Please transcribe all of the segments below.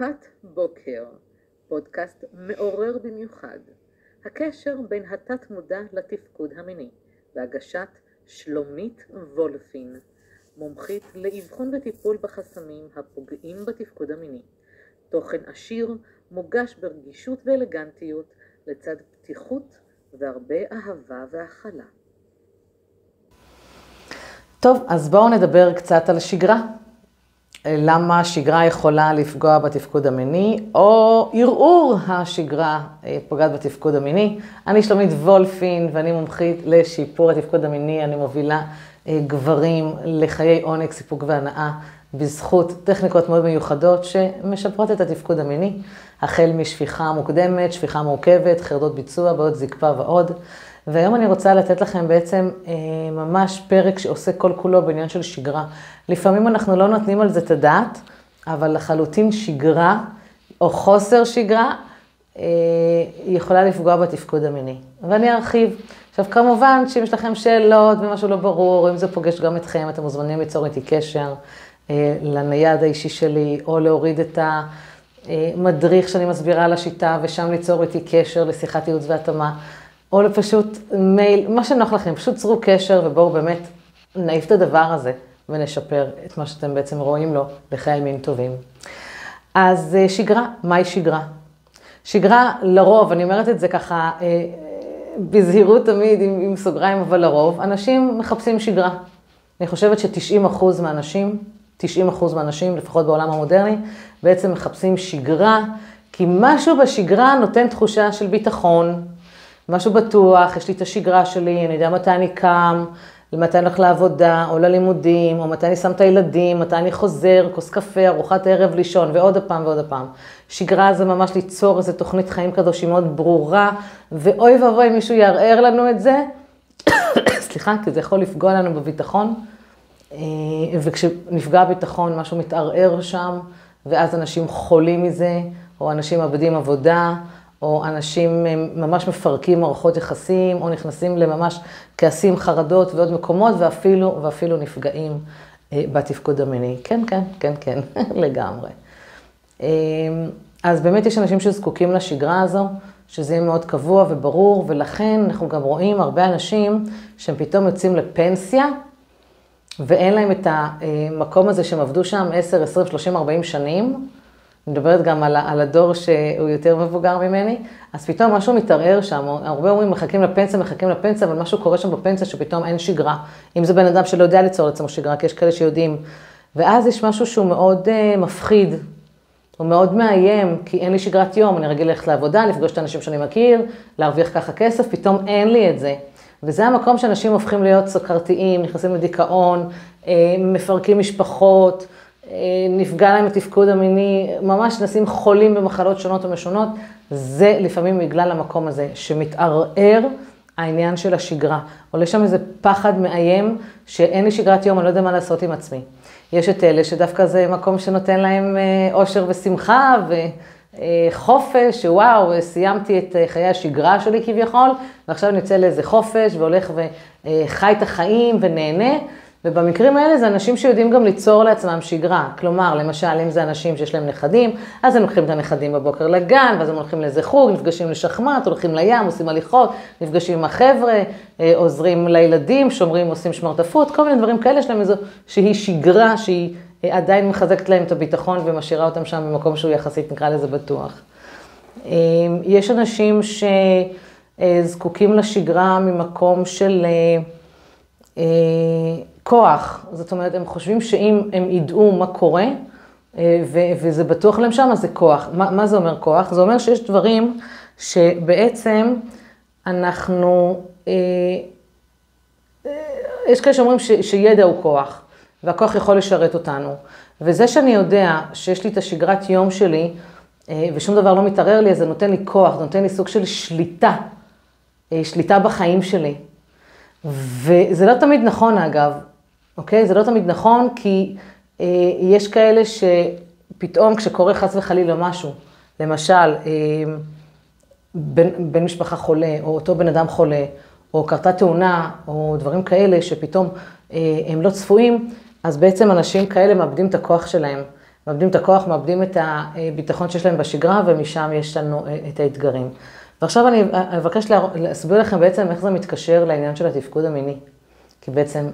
מפת בוקר, פודקאסט מעורר במיוחד. הקשר בין התת מודע לתפקוד המיני, בהגשת שלומית וולפין, מומחית לאבחון וטיפול בחסמים הפוגעים בתפקוד המיני. תוכן עשיר, מוגש ברגישות ואלגנטיות, לצד פתיחות והרבה אהבה והכלה. טוב, אז בואו נדבר קצת על שגרה. למה השגרה יכולה לפגוע בתפקוד המיני, או ערעור השגרה אה, פוגעת בתפקוד המיני. אני שלומית וולפין ואני מומחית לשיפור התפקוד המיני, אני מובילה אה, גברים לחיי עונג, סיפוק והנאה, בזכות טכניקות מאוד מיוחדות שמשפרות את התפקוד המיני, החל משפיכה מוקדמת, שפיכה מורכבת, חרדות ביצוע, בעיות זקפה ועוד. והיום אני רוצה לתת לכם בעצם אה, ממש פרק שעושה כל כולו בעניין של שגרה. לפעמים אנחנו לא נותנים על זה את הדעת, אבל לחלוטין שגרה או חוסר שגרה אה, יכולה לפגוע בתפקוד המיני. ואני ארחיב. עכשיו כמובן שאם יש לכם שאלות ומשהו לא ברור, אם זה פוגש גם אתכם, אתם מוזמנים ליצור איתי קשר אה, לנייד האישי שלי, או להוריד את המדריך שאני מסבירה על השיטה, ושם ליצור איתי קשר לשיחת ייעוץ והתאמה. או פשוט מייל, מה שנוח לכם, פשוט צרו קשר ובואו באמת נעיף את הדבר הזה ונשפר את מה שאתם בעצם רואים לו לחיי מין טובים. אז אה, שגרה, מהי שגרה? שגרה לרוב, אני אומרת את זה ככה אה, בזהירות תמיד עם, עם סוגריים, אבל לרוב, אנשים מחפשים שגרה. אני חושבת ש-90% מהאנשים, 90% מהאנשים, לפחות בעולם המודרני, בעצם מחפשים שגרה, כי משהו בשגרה נותן תחושה של ביטחון, משהו בטוח, יש לי את השגרה שלי, אני יודע מתי אני קם, מתי אני הולך לעבודה, או ללימודים, או מתי אני שם את הילדים, מתי אני חוזר, כוס קפה, ארוחת ערב, לישון, ועוד הפעם ועוד הפעם. שגרה זה ממש ליצור איזו תוכנית חיים כזו שהיא מאוד ברורה, ואוי ואבוי מישהו יערער לנו את זה, סליחה, כי זה יכול לפגוע לנו בביטחון, אה, וכשנפגע הביטחון משהו מתערער שם, ואז אנשים חולים מזה, או אנשים מאבדים עבודה, או אנשים ממש מפרקים מערכות יחסים, או נכנסים לממש כעסים, חרדות ועוד מקומות, ואפילו, ואפילו נפגעים אה, בתפקוד המיני. כן, כן, כן, כן, לגמרי. אה, אז באמת יש אנשים שזקוקים לשגרה הזו, שזה יהיה מאוד קבוע וברור, ולכן אנחנו גם רואים הרבה אנשים שהם פתאום יוצאים לפנסיה, ואין להם את המקום הזה שהם עבדו שם 10, 20, 30, 40 שנים. מדברת גם על, על הדור שהוא יותר מבוגר ממני, אז פתאום משהו מתערער שם, הרבה אומרים מחכים לפנסיה, מחכים לפנסיה, אבל משהו קורה שם בפנסיה שפתאום אין שגרה. אם זה בן אדם שלא יודע ליצור לעצמו שגרה, כי יש כאלה שיודעים. ואז יש משהו שהוא מאוד uh, מפחיד, הוא מאוד מאיים, כי אין לי שגרת יום, אני רגיל ללכת לעבודה, לפגוש את האנשים שאני מכיר, להרוויח ככה כסף, פתאום אין לי את זה. וזה המקום שאנשים הופכים להיות סוכרתיים, נכנסים לדיכאון, אה, מפרקים משפחות. נפגע להם התפקוד המיני, ממש נשים חולים במחלות שונות ומשונות, זה לפעמים בגלל המקום הזה, שמתערער העניין של השגרה. עולה שם איזה פחד מאיים, שאין לי שגרת יום, אני לא יודע מה לעשות עם עצמי. יש את אלה שדווקא זה מקום שנותן להם אה, אושר ושמחה וחופש, שוואו, סיימתי את אה, חיי השגרה שלי כביכול, ועכשיו אני יוצא לאיזה חופש והולך וחי את החיים ונהנה. ובמקרים האלה זה אנשים שיודעים גם ליצור לעצמם שגרה. כלומר, למשל, אם זה אנשים שיש להם נכדים, אז הם לוקחים את הנכדים בבוקר לגן, ואז הם הולכים לאיזה חוג, נפגשים לשחמט, הולכים לים, עושים הליכות, נפגשים עם החבר'ה, אה, עוזרים לילדים, שומרים, עושים שמרטפות, כל מיני דברים כאלה, יש להם איזו שהיא שגרה שהיא אה, עדיין מחזקת להם את הביטחון ומשאירה אותם שם במקום שהוא יחסית, נקרא לזה, בטוח. אה, יש אנשים שזקוקים לשגרה ממקום של... כוח, זאת אומרת, הם חושבים שאם הם ידעו מה קורה, אה, ו- וזה בטוח להם שם, אז זה כוח. מה, מה זה אומר כוח? זה אומר שיש דברים שבעצם אנחנו, אה, אה, יש כאלה שאומרים ש- שידע הוא כוח, והכוח יכול לשרת אותנו. וזה שאני יודע שיש לי את השגרת יום שלי, ושום דבר לא מתערער לי, אז זה נותן לי כוח, זה נותן לי סוג של שליטה, שליטה בחיים שלי. וזה לא תמיד נכון אגב, אוקיי? זה לא תמיד נכון, כי אה, יש כאלה שפתאום כשקורה חס וחלילה משהו, למשל, אה, בן, בן משפחה חולה, או אותו בן אדם חולה, או קרתה תאונה, או דברים כאלה שפתאום אה, הם לא צפויים, אז בעצם אנשים כאלה מאבדים את הכוח שלהם. מאבדים את הכוח, מאבדים את הביטחון שיש להם בשגרה, ומשם יש לנו את האתגרים. ועכשיו אני אבקש להסביר לכם בעצם איך זה מתקשר לעניין של התפקוד המיני. כי בעצם,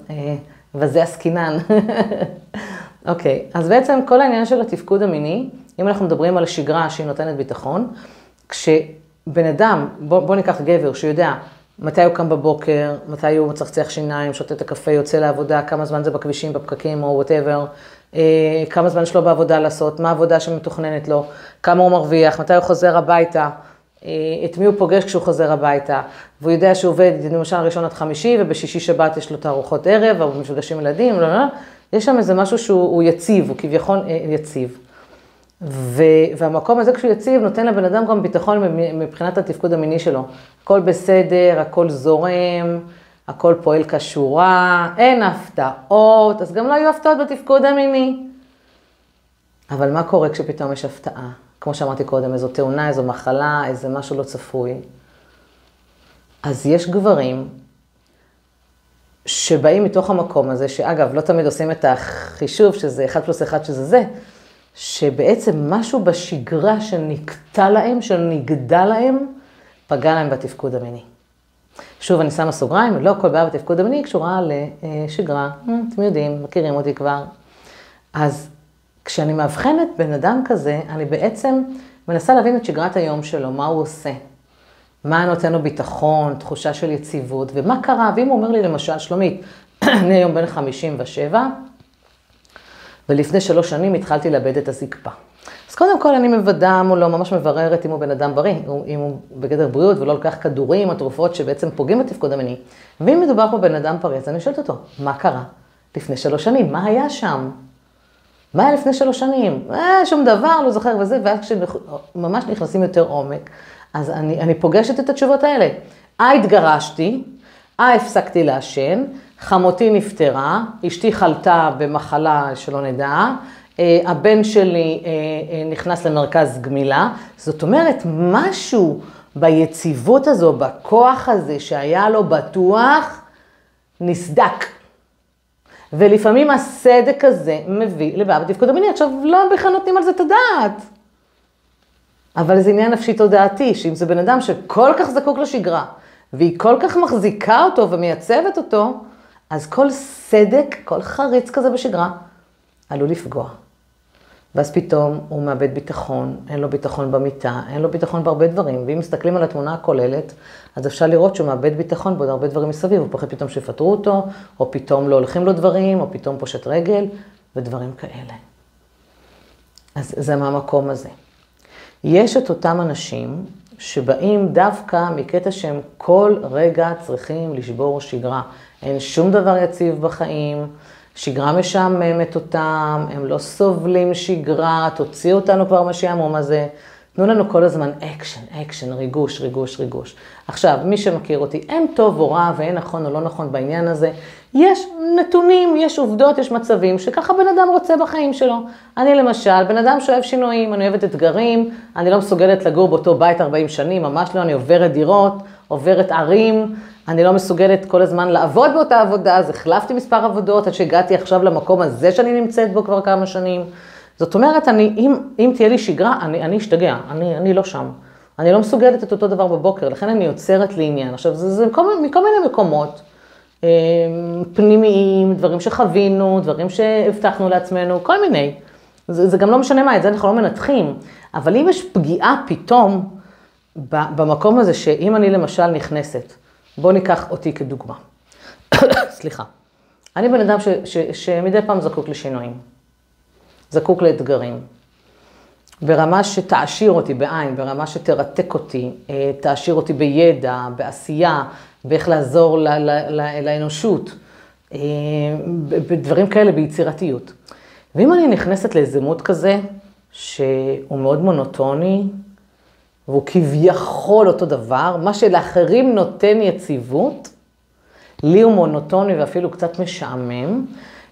וזה עסקינן. אוקיי, אז בעצם כל העניין של התפקוד המיני, אם אנחנו מדברים על שגרה שהיא נותנת ביטחון, כשבן אדם, בוא, בוא ניקח גבר שיודע מתי הוא קם בבוקר, מתי הוא מצחצח שיניים, שותה את הקפה, יוצא לעבודה, כמה זמן זה בכבישים, בפקקים או whatever, כמה זמן יש לו בעבודה לעשות, מה העבודה שמתוכננת לו, כמה הוא מרוויח, מתי הוא חוזר הביתה, אה, את מי הוא פוגש כשהוא חוזר הביתה, והוא יודע שהוא עובד למשל ראשון עד חמישי, ובשישי שבת יש לו את הארוחות ערב, או מפגשים ילדים, לא, לא, לא, יש שם איזה משהו שהוא יציב, הוא כביכול אה, יציב. ו, והמקום הזה כשהוא יציב נותן לבן אדם גם ביטחון מבחינת התפקוד המיני שלו. הכל בסדר, הכל זורם, הכל פועל כשורה, אין הפתעות, אז גם לא יהיו הפתעות בתפקוד המיני. אבל מה קורה כשפתאום יש הפתעה? כמו שאמרתי קודם, איזו תאונה, איזו מחלה, איזה משהו לא צפוי. אז יש גברים שבאים מתוך המקום הזה, שאגב, לא תמיד עושים את החישוב שזה 1 פלוס 1 שזה זה, שבעצם משהו בשגרה שנקטע להם, שנגדע להם, פגע להם בתפקוד המיני. שוב, אני שמה סוגריים, לא כל בעיה בתפקוד המיני קשורה לשגרה, אתם יודעים, מכירים אותי כבר. אז כשאני מאבחנת בן אדם כזה, אני בעצם מנסה להבין את שגרת היום שלו, מה הוא עושה. מה נותן לו ביטחון, תחושה של יציבות, ומה קרה, ואם הוא אומר לי למשל, שלומית, אני היום בן 57, ולפני שלוש שנים התחלתי לאבד את הזקפה. אז קודם כל אני מוודא מולו, ממש מבררת אם הוא בן אדם בריא, אם הוא בגדר בריאות ולא לקח כדורים או תרופות שבעצם פוגעים בתפקוד המיני. ואם מדובר פה בן אדם פריץ, אני שואלת אותו, מה קרה לפני שלוש שנים? מה היה שם? מה היה לפני שלוש שנים? אה, שום דבר, לא זוכר וזה, ואז כשממש נכנסים יותר עומק, אז אני, אני פוגשת את התשובות האלה. אה, התגרשתי, אה, הפסקתי לעשן, חמותי נפטרה, אשתי חלתה במחלה שלא נדע, אה, הבן שלי אה, אה, נכנס למרכז גמילה. זאת אומרת, משהו ביציבות הזו, בכוח הזה שהיה לו בטוח, נסדק. ולפעמים הסדק הזה מביא לבעיה בתפקוד המיני. עכשיו, לא בכלל נותנים על זה את הדעת. אבל זה עניין נפשי תודעתי, שאם זה בן אדם שכל כך זקוק לשגרה, והיא כל כך מחזיקה אותו ומייצבת אותו, אז כל סדק, כל חריץ כזה בשגרה, עלול לפגוע. ואז פתאום הוא מאבד ביטחון, אין לו ביטחון במיטה, אין לו ביטחון בהרבה דברים. ואם מסתכלים על התמונה הכוללת, אז אפשר לראות שהוא מאבד ביטחון בעוד הרבה דברים מסביב. הוא פוחד פתאום שיפטרו אותו, או פתאום לא הולכים לו דברים, או פתאום פושט רגל, ודברים כאלה. אז זה מהמקום הזה. יש את אותם אנשים שבאים דווקא מקטע שהם כל רגע צריכים לשבור שגרה. אין שום דבר יציב בחיים, שגרה משעממת אותם, הם לא סובלים שגרה, תוציאו אותנו כבר מהשעמום הזה. תנו לנו כל הזמן אקשן, אקשן, ריגוש, ריגוש, ריגוש. עכשיו, מי שמכיר אותי, אין טוב או רע ואין נכון או לא נכון בעניין הזה. יש נתונים, יש עובדות, יש מצבים שככה בן אדם רוצה בחיים שלו. אני למשל, בן אדם שאוהב שינויים, אני אוהבת אתגרים, אני לא מסוגלת לגור באותו בית 40 שנים, ממש לא, אני עוברת דירות, עוברת ערים, אני לא מסוגלת כל הזמן לעבוד באותה עבודה, אז החלפתי מספר עבודות עד שהגעתי עכשיו למקום הזה שאני נמצאת בו כבר כמה שנים. זאת אומרת, אני, אם, אם תהיה לי שגרה, אני, אני אשתגע, אני, אני לא שם. אני לא מסוגלת את אותו דבר בבוקר, לכן אני יוצרת לי עניין. עכשיו, זה, זה מכל, מכל מיני מקומות. אה, פנימיים, דברים שחווינו, דברים שהבטחנו לעצמנו, כל מיני. זה, זה גם לא משנה מה, את זה אנחנו לא מנתחים. אבל אם יש פגיעה פתאום במקום הזה, שאם אני למשל נכנסת, בואו ניקח אותי כדוגמה. סליחה. אני בן אדם ש, ש, שמדי פעם זקוק לשינויים. זקוק לאתגרים. ברמה שתעשיר אותי בעין, ברמה שתרתק אותי, אה, תעשיר אותי בידע, בעשייה, באיך לעזור ל, ל, ל, לאנושות, אה, בדברים כאלה, ביצירתיות. ואם אני נכנסת לאיזה מוד כזה, שהוא מאוד מונוטוני, והוא כביכול אותו דבר, מה שלאחרים נותן יציבות, לי הוא מונוטוני ואפילו קצת משעמם,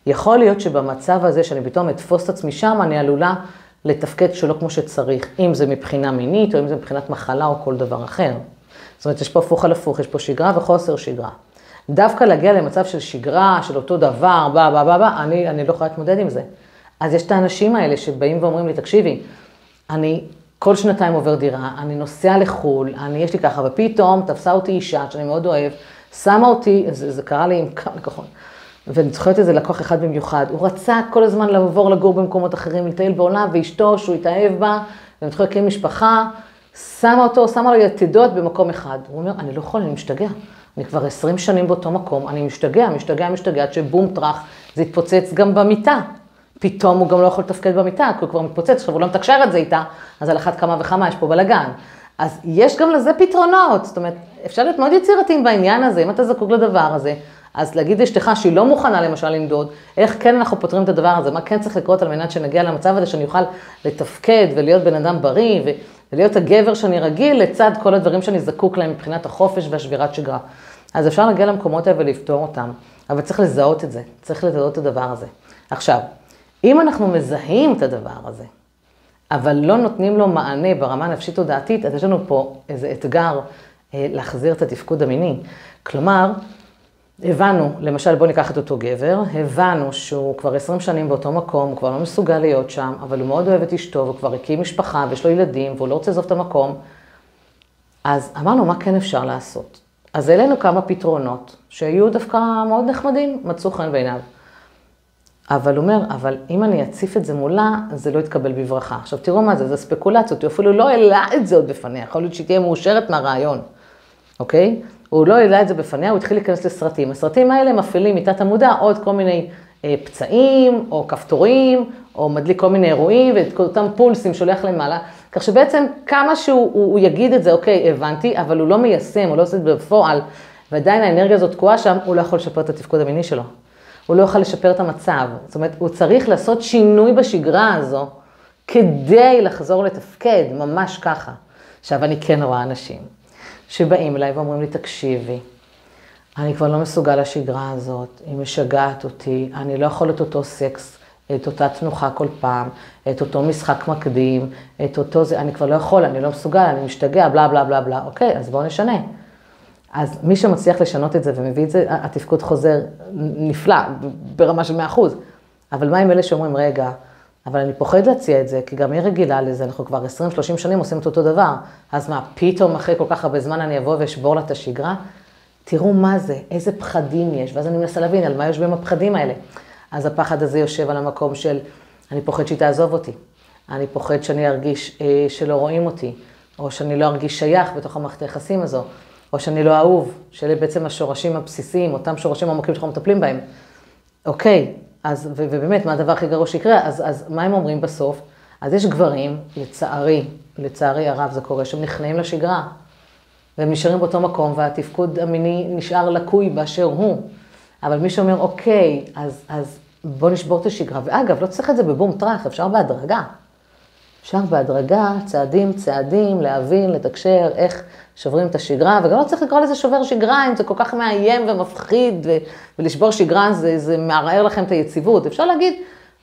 יכול להיות שבמצב הזה שאני פתאום אתפוס את עצמי שם, אני עלולה לתפקד שלא כמו שצריך, אם זה מבחינה מינית או אם זה מבחינת מחלה או כל דבר אחר. זאת אומרת, יש פה הפוך על הפוך, יש פה שגרה וחוסר שגרה. דווקא להגיע למצב של שגרה, של אותו דבר, בא, בא, בא, בא, אני, אני לא יכולה להתמודד עם זה. אז יש את האנשים האלה שבאים ואומרים לי, תקשיבי, אני כל שנתיים עובר דירה, אני נוסע לחו"ל, אני, יש לי ככה, ופתאום תפסה אותי אישה שאני מאוד אוהב, שמה אותי, זה, זה קרה לי עם כמה לקוחות, ואני זוכרת איזה לקוח אחד במיוחד, הוא רצה כל הזמן לעבור לגור במקומות אחרים, לטייל בעולם, ואשתו, שהוא התאהב בה, והם התחילו להקים משפחה, שמה אותו, שמה לו יתדות במקום אחד. הוא אומר, אני לא יכול, אני משתגע. אני כבר 20 שנים באותו מקום, אני משתגע, משתגע, משתגע, עד שבום טראח, זה התפוצץ גם במיטה. פתאום הוא גם לא יכול לתפקד במיטה, כי הוא כבר מתפוצץ, עכשיו הוא לא מתקשר את זה איתה, אז על אחת כמה וכמה יש פה בלאגן. אז יש גם לזה פתרונות, זאת אומרת, אפשר להיות מאוד יצירתיים בעניין הזה, אם אתה זקוק לדבר הזה, אז להגיד לאשתך שהיא לא מוכנה למשל לנדוד, איך כן אנחנו פותרים את הדבר הזה, מה כן צריך לקרות על מנת שנגיע למצב הזה שאני אוכל לתפקד ולהיות בן אדם בריא ולהיות הגבר שאני רגיל לצד כל הדברים שאני זקוק להם מבחינת החופש והשבירת שגרה. אז אפשר להגיע למקומות האלה ולפתור אותם, אבל צריך לזהות את זה, צריך לזהות את הדבר הזה. עכשיו, אם אנחנו מזהים את הדבר הזה, אבל לא נותנים לו מענה ברמה נפשית תודעתית, אז יש לנו פה איזה אתגר אה, להחזיר את התפקוד המיני. כלומר, הבנו, למשל בוא ניקח את אותו גבר, הבנו שהוא כבר 20 שנים באותו מקום, הוא כבר לא מסוגל להיות שם, אבל הוא מאוד אוהב את אשתו, הוא כבר הקים משפחה ויש לו ילדים, והוא לא רוצה לעזוב את המקום. אז אמרנו, מה כן אפשר לעשות? אז העלינו כמה פתרונות, שהיו דווקא מאוד נחמדים, מצאו חן בעיניו. אבל אומר, אבל אם אני אציף את זה מולה, זה לא יתקבל בברכה. עכשיו תראו מה זה, זה ספקולציות, הוא אפילו לא העלה את זה עוד בפניה, יכול להיות שהיא תהיה מאושרת מהרעיון, אוקיי? הוא לא העלה את זה בפניה, הוא התחיל להיכנס לסרטים. הסרטים האלה מפעילים מתת המודע עוד כל מיני אה, פצעים, או כפתורים, או מדליק כל מיני אירועים, ואת כל אותם פולסים שולח למעלה. כך שבעצם כמה שהוא הוא, הוא יגיד את זה, אוקיי, הבנתי, אבל הוא לא מיישם, הוא לא עושה את זה בפועל, ועדיין האנרגיה הזאת תקועה שם, הוא לא יכול לשפר את התפקוד המיני שלו. הוא לא יוכל לשפר את המצב. זאת אומרת, הוא צריך לעשות שינוי בשגרה הזו כדי לחזור לתפקד, ממש ככה. עכשיו, אני כן רואה אנשים שבאים אליי ואומרים לי, תקשיבי, אני כבר לא מסוגל לשגרה הזאת, היא משגעת אותי, אני לא יכול את אותו סקס, את אותה תנוחה כל פעם, את אותו משחק מקדים, את אותו זה, אני כבר לא יכול, אני לא מסוגל, אני משתגע, בלה בלה בלה בלה. אוקיי, אז בואו נשנה. אז מי שמצליח לשנות את זה ומביא את זה, התפקוד חוזר נפלא, ברמה של 100%. אבל מה עם אלה שאומרים, רגע, אבל אני פוחד להציע את זה, כי גם היא רגילה לזה, אנחנו כבר 20-30 שנים עושים את אותו דבר. אז מה, פתאום אחרי כל כך הרבה זמן אני אבוא ואשבור לה את השגרה? תראו מה זה, איזה פחדים יש, ואז אני מנסה להבין על מה יושבים הפחדים האלה. אז הפחד הזה יושב על המקום של, אני פוחד שהיא תעזוב אותי, אני פוחד שאני ארגיש אה, שלא רואים אותי, או שאני לא ארגיש שייך בתוך המערכת היחסים הזו, או שאני לא אהוב, שאלה בעצם השורשים הבסיסיים, אותם שורשים עמוקים שאנחנו מטפלים בהם. אוקיי, אז, ו- ובאמת, מה הדבר הכי גרוע שיקרה? אז, אז מה הם אומרים בסוף? אז יש גברים, לצערי, לצערי הרב זה קורה, שהם נכנעים לשגרה, והם נשארים באותו מקום, והתפקוד המיני נשאר לקוי באשר הוא. אבל מי שאומר, אוקיי, אז, אז בוא נשבור את השגרה, ואגב, לא צריך את זה בבום טראח, אפשר בהדרגה. אפשר בהדרגה, צעדים, צעדים, להבין, לתקשר, איך שוברים את השגרה, וגם לא צריך לקרוא לזה שובר שגרה, אם זה כל כך מאיים ומפחיד, ו- ולשבור שגרה זה, זה מערער לכם את היציבות. אפשר להגיד,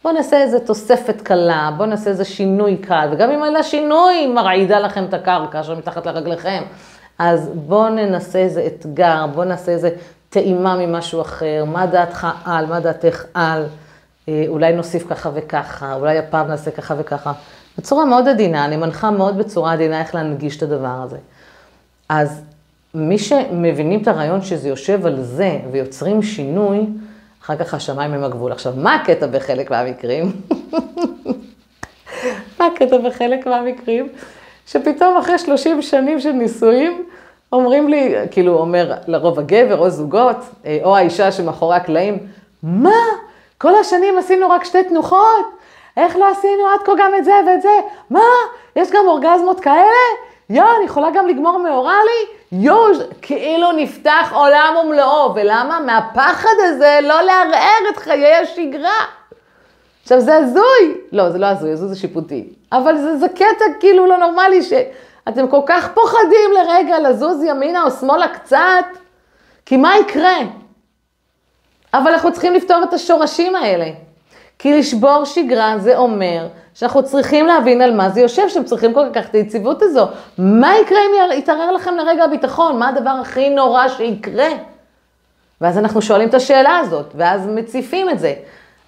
בואו נעשה איזה תוספת קלה, בואו נעשה איזה שינוי קל, וגם אם המילה שינוי מרעידה לכם את הקרקע שמתחת לרגליכם, אז בואו ננסה איזה אתגר, בואו נעשה איזה טעימה ממשהו אחר, מה דעתך על, מה דעתך על, אה, אולי נוסיף ככה וככה, אולי הפעם נעשה ככה וככה. בצורה מאוד עדינה, אני מנחה מאוד בצורה עדינה איך להנגיש את הדבר הזה. אז מי שמבינים את הרעיון שזה יושב על זה ויוצרים שינוי, אחר כך השמיים הם הגבול. עכשיו, מה הקטע בחלק מהמקרים? מה הקטע בחלק מהמקרים? שפתאום אחרי 30 שנים של נישואים, אומרים לי, כאילו אומר לרוב הגבר או זוגות, אה, או האישה שמאחורי הקלעים, מה? כל השנים עשינו רק שתי תנוחות? איך לא עשינו עד כה גם את זה ואת זה? מה? יש גם אורגזמות כאלה? יואו, אני יכולה גם לגמור מאוראלי? יואו, כאילו נפתח עולם ומלואו. ולמה? מהפחד הזה לא לערער את חיי השגרה. עכשיו, זה הזוי. לא, זה לא הזוי, הזוי זה שיפוטי. אבל זה, זה קטע כאילו לא נורמלי, שאתם כל כך פוחדים לרגע לזוז ימינה או שמאלה קצת, כי מה יקרה? אבל אנחנו צריכים לפתור את השורשים האלה. כי לשבור שגרה זה אומר שאנחנו צריכים להבין על מה זה יושב, שאתם צריכים כל כך את היציבות הזו. מה יקרה אם יתערער לכם לרגע הביטחון? מה הדבר הכי נורא שיקרה? ואז אנחנו שואלים את השאלה הזאת, ואז מציפים את זה.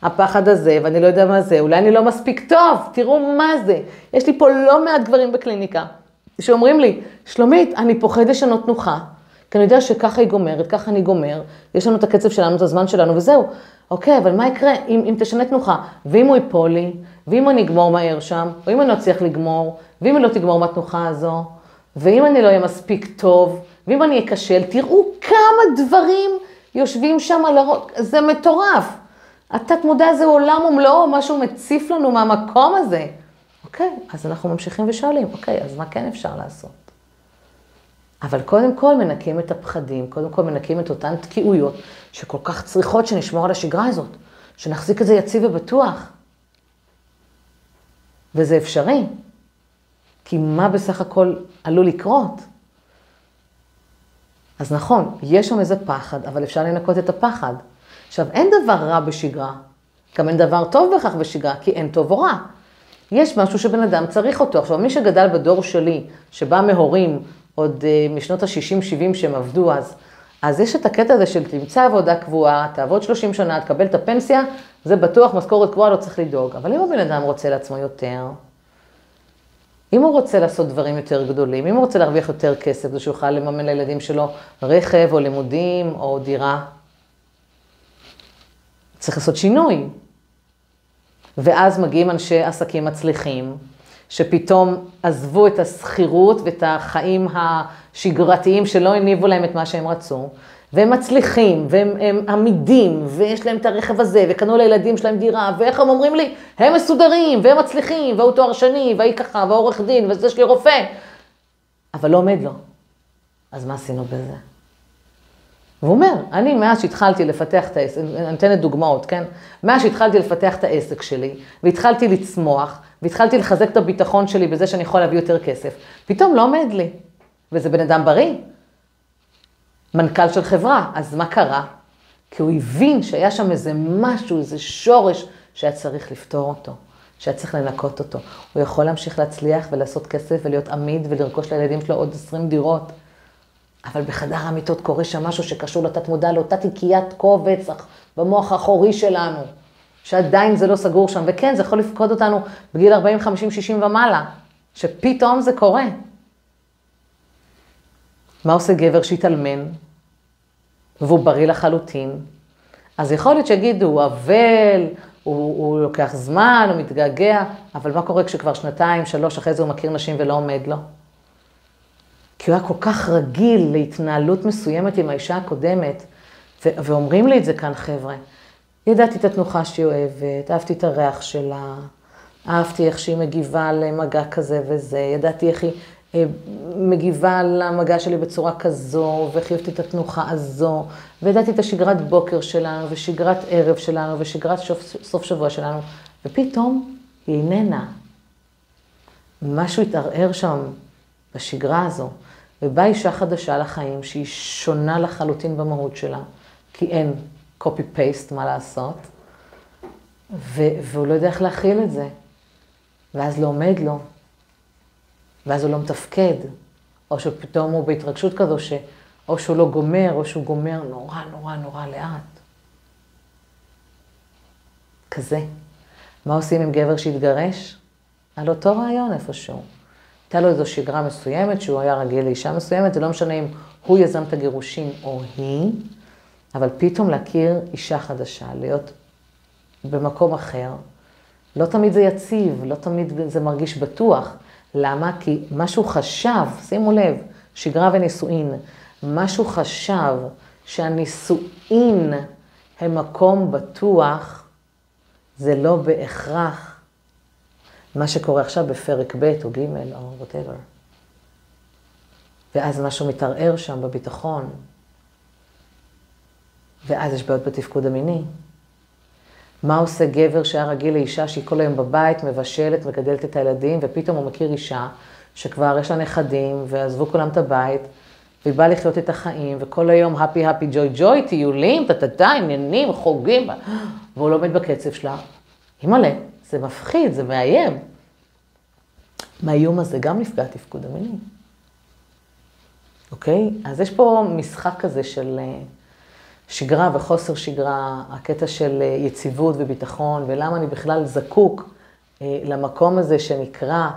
הפחד הזה, ואני לא יודע מה זה, אולי אני לא מספיק טוב, תראו מה זה. יש לי פה לא מעט גברים בקליניקה, שאומרים לי, שלומית, אני פוחד לשנות תנוחה, כי אני יודע שככה היא גומרת, ככה אני גומר, יש לנו את הקצב שלנו, את הזמן שלנו, וזהו. אוקיי, אבל מה יקרה אם, אם תשנה תנוחה? ואם הוא ייפול לי, ואם אני אגמור מהר שם, או אם אני לא אצליח לגמור, ואם אני לא תגמור מהתנוחה הזו, ואם אני לא אהיה מספיק טוב, ואם אני אכשל, תראו כמה דברים יושבים שם על הראש, זה מטורף. התת מודע זה עולם ומלואו, משהו מציף לנו מהמקום הזה. אוקיי, אז אנחנו ממשיכים ושואלים, אוקיי, אז מה כן אפשר לעשות? אבל קודם כל מנקים את הפחדים, קודם כל מנקים את אותן תקיעויות שכל כך צריכות שנשמור על השגרה הזאת, שנחזיק את זה יציב ובטוח. וזה אפשרי, כי מה בסך הכל עלול לקרות? אז נכון, יש שם איזה פחד, אבל אפשר לנקות את הפחד. עכשיו, אין דבר רע בשגרה, גם אין דבר טוב בכך בשגרה, כי אין טוב או רע. יש משהו שבן אדם צריך אותו. עכשיו, מי שגדל בדור שלי, שבא מהורים עוד uh, משנות ה-60-70 שהם עבדו אז, אז יש את הקטע הזה של תמצא עבודה קבועה, תעבוד 30 שנה, תקבל את הפנסיה, זה בטוח, משכורת קבועה, לא צריך לדאוג. אבל אם הבן אדם רוצה לעצמו יותר, אם הוא רוצה לעשות דברים יותר גדולים, אם הוא רוצה להרוויח יותר כסף, זה שהוא יוכל לממן לילדים שלו רכב או לימודים או דירה, צריך לעשות שינוי. ואז מגיעים אנשי עסקים מצליחים, שפתאום עזבו את השכירות ואת החיים השגרתיים שלא הניבו להם את מה שהם רצו, והם מצליחים, והם עמידים, ויש להם את הרכב הזה, וקנו לילדים שלהם דירה, ואיך הם אומרים לי, הם מסודרים, והם מצליחים, והוא תואר שני, והיא ככה, והעורך דין, וזה יש לי רופא, אבל לא עומד לו. אז מה עשינו בזה? והוא אומר, אני מאז שהתחלתי לפתח את העסק, אני נותנת דוגמאות, כן? מאז שהתחלתי לפתח את העסק שלי, והתחלתי לצמוח, והתחלתי לחזק את הביטחון שלי בזה שאני יכול להביא יותר כסף, פתאום לא עומד לי. וזה בן אדם בריא, מנכ"ל של חברה, אז מה קרה? כי הוא הבין שהיה שם איזה משהו, איזה שורש שהיה צריך לפתור אותו, שהיה צריך לנקות אותו. הוא יכול להמשיך להצליח ולעשות כסף ולהיות עמיד ולרכוש לילדים שלו עוד 20 דירות. אבל בחדר המיטות קורה שם משהו שקשור לתת מודע, לאותה תיקיית קובץ במוח האחורי שלנו, שעדיין זה לא סגור שם. וכן, זה יכול לפקוד אותנו בגיל 40, 50, 60 ומעלה, שפתאום זה קורה. מה עושה גבר שהתאלמן, והוא בריא לחלוטין? אז יכול להיות שיגידו, הוא אבל, הוא, הוא לוקח זמן, הוא מתגעגע, אבל מה קורה כשכבר שנתיים, שלוש, אחרי זה הוא מכיר נשים ולא עומד לו? כי הוא היה כל כך רגיל להתנהלות מסוימת עם האישה הקודמת, ו- ואומרים לי את זה כאן חבר'ה. ידעתי את התנוחה שהיא אוהבת, אהבתי את הריח שלה, אהבתי איך שהיא מגיבה למגע כזה וזה, ידעתי איך היא אה, מגיבה למגע שלי בצורה כזו, ואיך אהבתי את התנוחה הזו, וידעתי את השגרת בוקר שלנו, ושגרת ערב שלנו, ושגרת סוף, סוף שבוע שלנו, ופתאום היא איננה. משהו התערער שם בשגרה הזו. ובאה אישה חדשה לחיים שהיא שונה לחלוטין במהות שלה, כי אין copy-paste מה לעשות, ו- והוא לא יודע איך להכיל את זה. ואז לא עומד לו, ואז הוא לא מתפקד, או שפתאום הוא בהתרגשות כזו, שאו שהוא לא גומר, או שהוא גומר נורא נורא נורא לאט. כזה. מה עושים עם גבר שהתגרש? על אותו רעיון איפשהו. הייתה לו איזו שגרה מסוימת, שהוא היה רגיל לאישה מסוימת, זה לא משנה אם הוא יזם את הגירושים או היא, אבל פתאום להכיר אישה חדשה, להיות במקום אחר, לא תמיד זה יציב, לא תמיד זה מרגיש בטוח. למה? כי משהו חשב, שימו לב, שגרה ונישואין, משהו חשב שהנישואין הם מקום בטוח, זה לא בהכרח מה שקורה עכשיו בפרק ב' או ג' או whatever. ואז משהו מתערער שם בביטחון, ואז יש בעיות בתפקוד המיני. מה עושה גבר שהיה רגיל לאישה שהיא כל היום בבית, מבשלת, מגדלת את הילדים, ופתאום הוא מכיר אישה שכבר יש לה נכדים, ועזבו כולם את הבית, והיא באה לחיות את החיים, וכל היום הפי הפי ג'וי ג'וי, טיולים, טה-טה-טה, עניינים, חוגים, והוא לא עומד בקצב שלה. אימא'לה, זה מפחיד, זה מאיים. מהאיום הזה גם נפגע התפקוד המיני. אוקיי? אז יש פה משחק כזה של, שגרה וחוסר שגרה, הקטע של יציבות וביטחון, ולמה אני בכלל זקוק למקום הזה שנקרא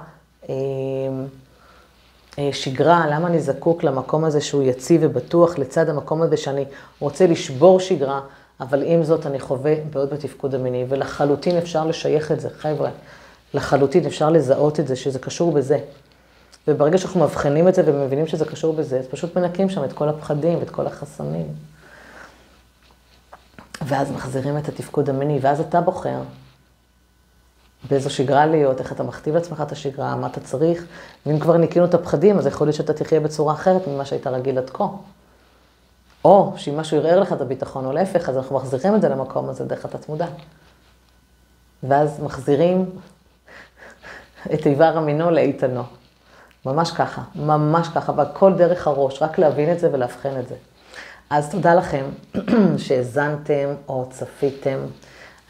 שגרה, למה אני זקוק למקום הזה שהוא יציב ובטוח לצד המקום הזה שאני רוצה לשבור שגרה, אבל עם זאת אני חווה בעוד בתפקוד המיני, ולחלוטין אפשר לשייך את זה, חבר'ה, לחלוטין אפשר לזהות את זה, שזה קשור בזה. וברגע שאנחנו מבחינים את זה ומבינים שזה קשור בזה, אז פשוט מנקים שם את כל הפחדים ואת כל החסמים. ואז מחזירים את התפקוד המיני, ואז אתה בוחר באיזו שגרה להיות, איך אתה מכתיב לעצמך את השגרה, מה אתה צריך, ואם כבר ניקינו את הפחדים, אז יכול להיות שאתה תחיה בצורה אחרת ממה שהיית רגיל עד כה. או שאם משהו ערער לך את הביטחון, או להפך, אז אנחנו מחזירים את זה למקום הזה דרך התת-מודע. ואז מחזירים את איבר המינו לאיתנו. ממש ככה, ממש ככה, והכל דרך הראש, רק להבין את זה ולאבחן את זה. אז תודה לכם שהאזנתם או צפיתם.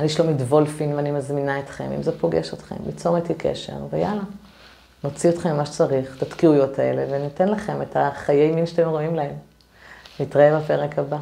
אני שלומית וולפין ואני מזמינה אתכם, אם זה פוגש אתכם, ליצור איתי קשר, ויאללה, נוציא אתכם מה שצריך, את התקיעויות האלה, וניתן לכם את החיי מין שאתם רואים להם. נתראה בפרק הבא.